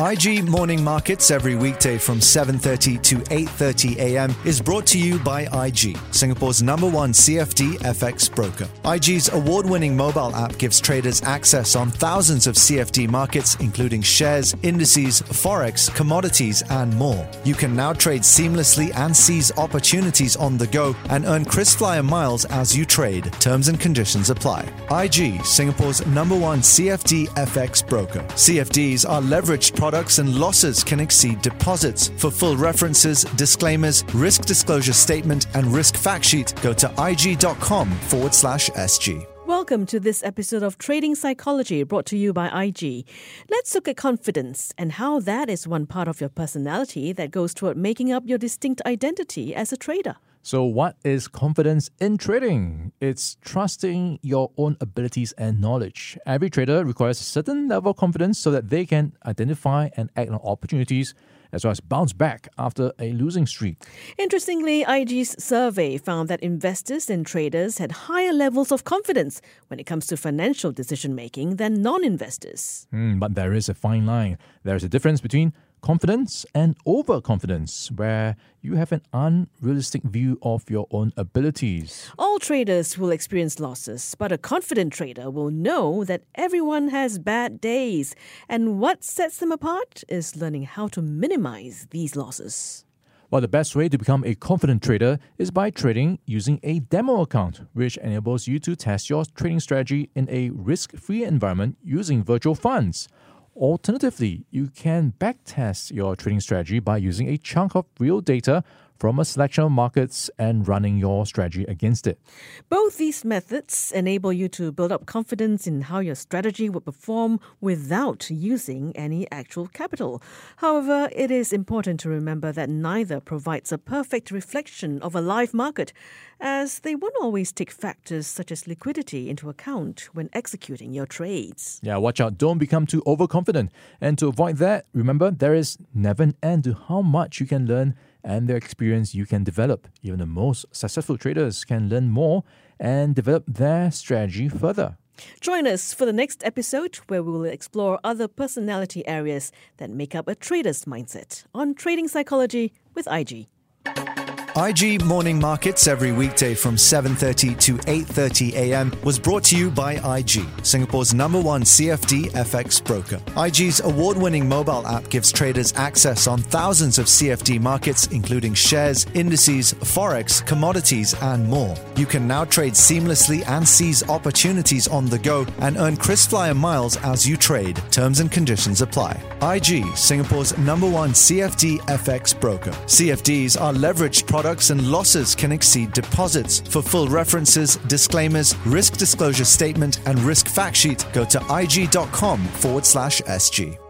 IG Morning Markets every weekday from 7:30 to 8:30 a.m. is brought to you by IG, Singapore's number 1 CFD FX broker. IG's award-winning mobile app gives traders access on thousands of CFD markets including shares, indices, forex, commodities and more. You can now trade seamlessly and seize opportunities on the go and earn KrisFlyer miles as you trade. Terms and conditions apply. IG, Singapore's number 1 CFD FX broker. CFDs are leveraged products and losses can exceed deposits. For full references, disclaimers, risk disclosure statement, and risk fact sheet, go to ig.com forward slash SG. Welcome to this episode of Trading Psychology brought to you by IG. Let's look at confidence and how that is one part of your personality that goes toward making up your distinct identity as a trader. So, what is confidence in trading? It's trusting your own abilities and knowledge. Every trader requires a certain level of confidence so that they can identify and act on opportunities as well as bounce back after a losing streak. Interestingly, IG's survey found that investors and traders had higher levels of confidence when it comes to financial decision making than non investors. Mm, but there is a fine line. There is a difference between confidence and overconfidence, where you have an unrealistic view of your own abilities. All traders will experience losses, but a confident trader will know that everyone has bad days. And what sets them apart is learning how to minimize these losses. Well, the best way to become a confident trader is by trading using a demo account, which enables you to test your trading strategy in a risk free environment using virtual funds. Alternatively, you can backtest your trading strategy by using a chunk of real data from a selection of markets and running your strategy against it. Both these methods enable you to build up confidence in how your strategy will perform without using any actual capital. However, it is important to remember that neither provides a perfect reflection of a live market, as they won't always take factors such as liquidity into account when executing your trades. Yeah, watch out. Don't become too overconfident. And to avoid that, remember there is never an end to how much you can learn and the experience you can develop. Even the most successful traders can learn more and develop their strategy further. Join us for the next episode where we will explore other personality areas that make up a trader's mindset on trading psychology with IG. IG Morning Markets every weekday from 7:30 to 8:30 a.m. was brought to you by IG, Singapore's number 1 CFD FX broker. IG's award-winning mobile app gives traders access on thousands of CFD markets including shares, indices, forex, commodities and more. You can now trade seamlessly and seize opportunities on the go and earn KrisFlyer miles as you trade. Terms and conditions apply. IG, Singapore's number 1 CFD FX broker. CFDs are leveraged products products and losses can exceed deposits. For full references, disclaimers, risk disclosure statement, and risk fact sheet, go to ig.com forward slash SG.